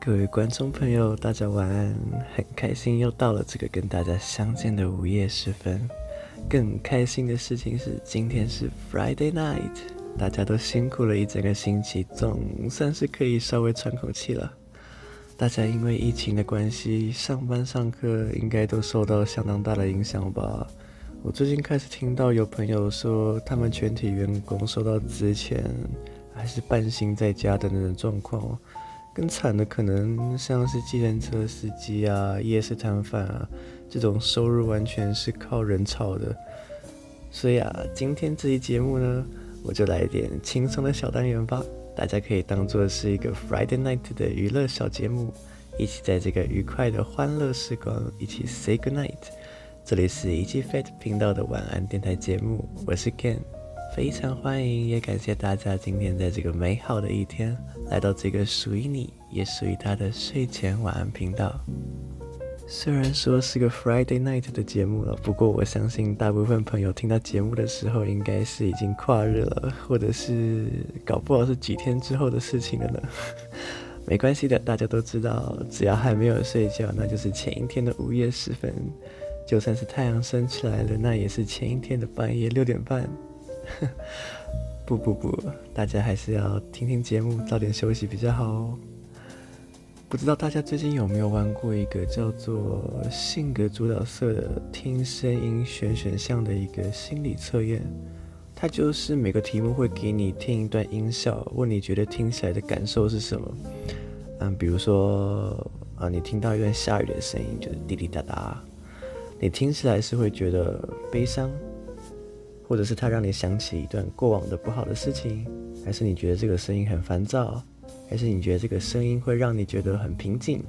各位观众朋友，大家晚安！很开心又到了这个跟大家相见的午夜时分。更开心的事情是，今天是 Friday night，大家都辛苦了一整个星期，总算是可以稍微喘口气了。大家因为疫情的关系，上班上课应该都受到相当大的影响吧？我最近开始听到有朋友说，他们全体员工受到资遣，还是半薪在家的那种状况。更惨的可能像是计程车司机啊、夜市摊贩啊，这种收入完全是靠人炒的。所以啊，今天这期节目呢，我就来一点轻松的小单元吧，大家可以当做是一个 Friday night 的娱乐小节目，一起在这个愉快的欢乐时光一起 say good night。这里是 Ichi Fat 频道的晚安电台节目，我是 Ken。非常欢迎，也感谢大家今天在这个美好的一天来到这个属于你也属于他的睡前晚安频道。虽然说是个 Friday night 的节目了，不过我相信大部分朋友听到节目的时候，应该是已经跨日了，或者是搞不好是几天之后的事情了呢。没关系的，大家都知道，只要还没有睡觉，那就是前一天的午夜时分；就算是太阳升起来了，那也是前一天的半夜六点半。不不不，大家还是要听听节目，早点休息比较好哦。不知道大家最近有没有玩过一个叫做性格主导色的听声音选选项的一个心理测验？它就是每个题目会给你听一段音效，问你觉得听起来的感受是什么？嗯，比如说啊，你听到一段下雨的声音，就是滴滴答答，你听起来是会觉得悲伤？或者是它让你想起一段过往的不好的事情，还是你觉得这个声音很烦躁，还是你觉得这个声音会让你觉得很平静？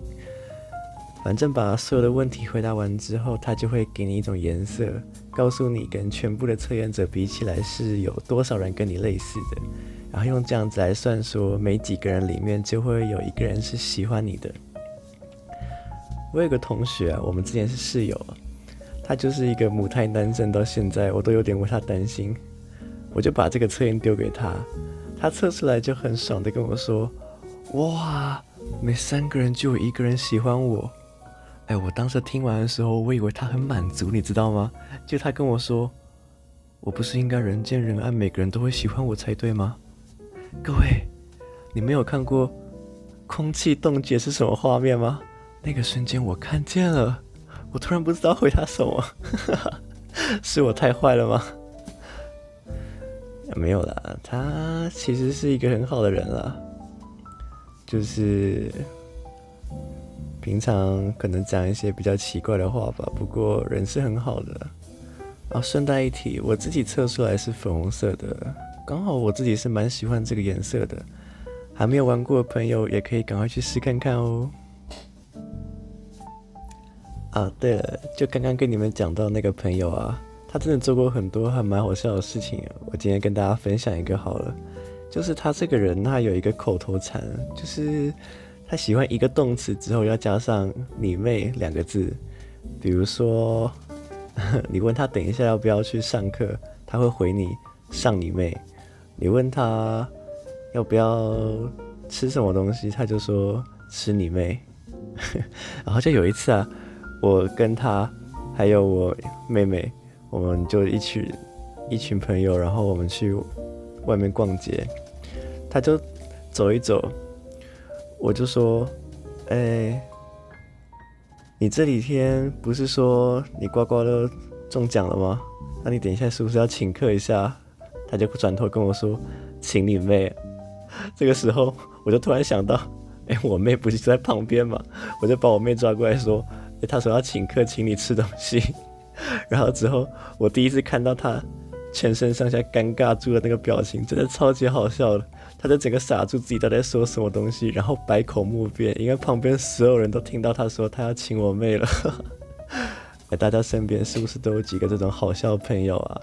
反正把所有的问题回答完之后，它就会给你一种颜色，告诉你跟全部的测验者比起来是有多少人跟你类似的，然后用这样子来算说，每几个人里面就会有一个人是喜欢你的。我有个同学，我们之前是室友。他就是一个母胎单身，到现在我都有点为他担心。我就把这个测验丢给他，他测出来就很爽的跟我说：“哇，每三个人就有一个人喜欢我。”哎，我当时听完的时候，我以为他很满足，你知道吗？就他跟我说：“我不是应该人见人爱，每个人都会喜欢我才对吗？”各位，你没有看过空气冻结是什么画面吗？那个瞬间我看见了。我突然不知道回他什么，是我太坏了吗？没有啦，他其实是一个很好的人啦，就是平常可能讲一些比较奇怪的话吧，不过人是很好的。啊，顺带一提，我自己测出来是粉红色的，刚好我自己是蛮喜欢这个颜色的，还没有玩过的朋友也可以赶快去试看看哦。啊，对了，就刚刚跟你们讲到那个朋友啊，他真的做过很多还蛮好笑的事情。我今天跟大家分享一个好了，就是他这个人，他有一个口头禅，就是他喜欢一个动词之后要加上“你妹”两个字。比如说，你问他等一下要不要去上课，他会回你“上你妹”。你问他要不要吃什么东西，他就说“吃你妹”。然后就有一次啊。我跟他还有我妹妹，我们就一群一群朋友，然后我们去外面逛街。他就走一走，我就说：“哎、你这几天不是说你刮刮乐中奖了吗？那你等一下是不是要请客一下？”他就转头跟我说：“请你妹。”这个时候我就突然想到，哎、我妹不是在旁边吗？我就把我妹抓过来说。他说要请客，请你吃东西，然后之后我第一次看到他全身上下尴尬住的那个表情，真的超级好笑的。他就整个傻住，自己到底在说什么东西，然后百口莫辩，因为旁边所有人都听到他说他要请我妹了。哎，大家身边是不是都有几个这种好笑的朋友啊？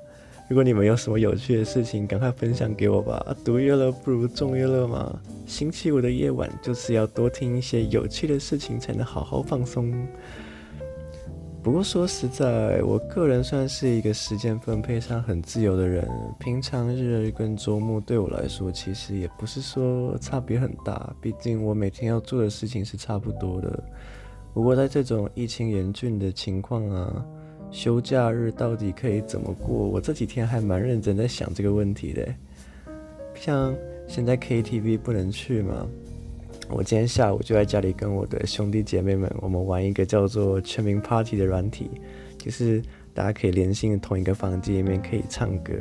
如果你们有什么有趣的事情，赶快分享给我吧。独乐乐不如众乐乐嘛。星期五的夜晚就是要多听一些有趣的事情，才能好好放松。不过说实在，我个人算是一个时间分配上很自由的人，平常日跟周末对我来说其实也不是说差别很大，毕竟我每天要做的事情是差不多的。不过在这种疫情严峻的情况啊，休假日到底可以怎么过？我这几天还蛮认真在想这个问题的。像现在 KTV 不能去嘛，我今天下午就在家里跟我的兄弟姐妹们，我们玩一个叫做全民 Party 的软体，就是大家可以连线同一个房间里面可以唱歌，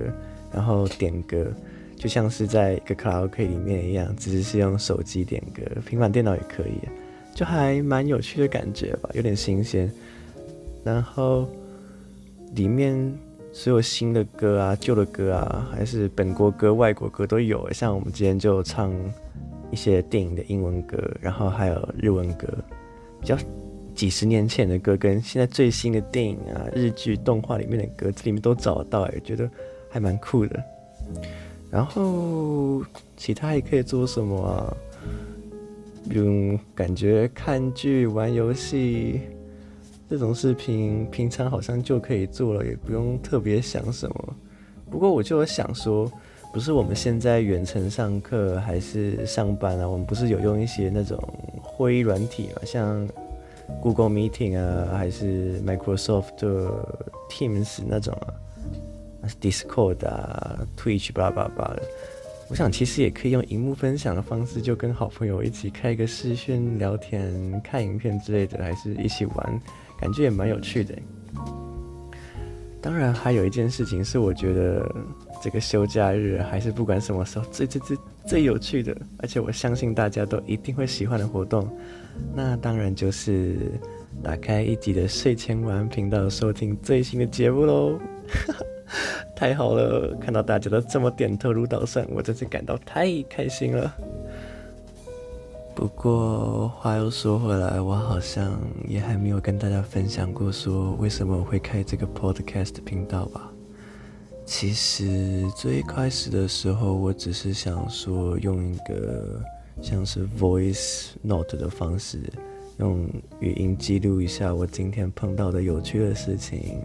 然后点歌，就像是在一个卡拉 OK 里面一样，只是是用手机点歌，平板电脑也可以，就还蛮有趣的感觉吧，有点新鲜。然后里面。所有新的歌啊，旧的歌啊，还是本国歌、外国歌都有。像我们今天就唱一些电影的英文歌，然后还有日文歌，比较几十年前的歌，跟现在最新的电影啊、日剧、动画里面的歌，这里面都找到，哎，觉得还蛮酷的。然后其他还可以做什么啊？比如感觉看剧、玩游戏。这种视频平常好像就可以做了，也不用特别想什么。不过我就想说，不是我们现在远程上课还是上班啊？我们不是有用一些那种会议软体嘛，像 Google Meeting 啊，还是 Microsoft 的 Teams 那种啊，还是 Discord 啊，Twitch 巴拉巴拉的。我想其实也可以用荧幕分享的方式，就跟好朋友一起开一个视讯聊天、看影片之类的，还是一起玩。感觉也蛮有趣的。当然，还有一件事情是我觉得这个休假日还是不管什么时候最最最最有趣的，而且我相信大家都一定会喜欢的活动。那当然就是打开一集的睡前晚安频道，收听最新的节目喽！太好了，看到大家都这么点头如捣蒜，我真是感到太开心了。不过话又说回来，我好像也还没有跟大家分享过说为什么我会开这个 podcast 频道吧。其实最开始的时候，我只是想说用一个像是 voice note 的方式，用语音记录一下我今天碰到的有趣的事情，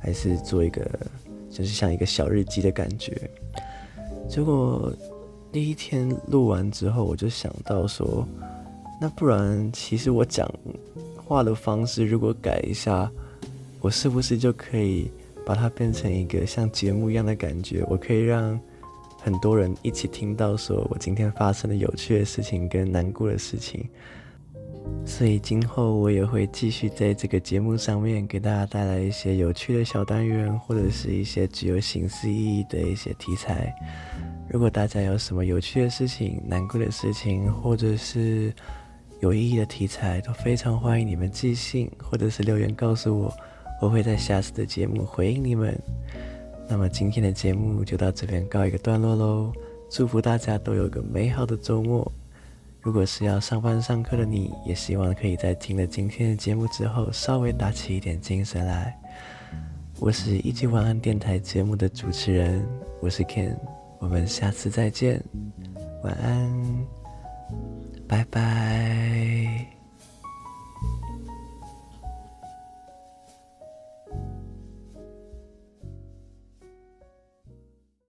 还是做一个就是像一个小日记的感觉。结果。第一天录完之后，我就想到说，那不然其实我讲话的方式如果改一下，我是不是就可以把它变成一个像节目一样的感觉？我可以让很多人一起听到说我今天发生的有趣的事情跟难过的事情。所以今后我也会继续在这个节目上面给大家带来一些有趣的小单元，或者是一些具有形式意义的一些题材。如果大家有什么有趣的事情、难过的事情，或者是有意义的题材，都非常欢迎你们寄信或者是留言告诉我，我会在下次的节目回应你们。那么今天的节目就到这边告一个段落喽，祝福大家都有个美好的周末。如果是要上班上课的你，也希望可以在听了今天的节目之后，稍微打起一点精神来。我是一级晚安电台节目的主持人，我是 Ken。我们下次再见，晚安，拜拜。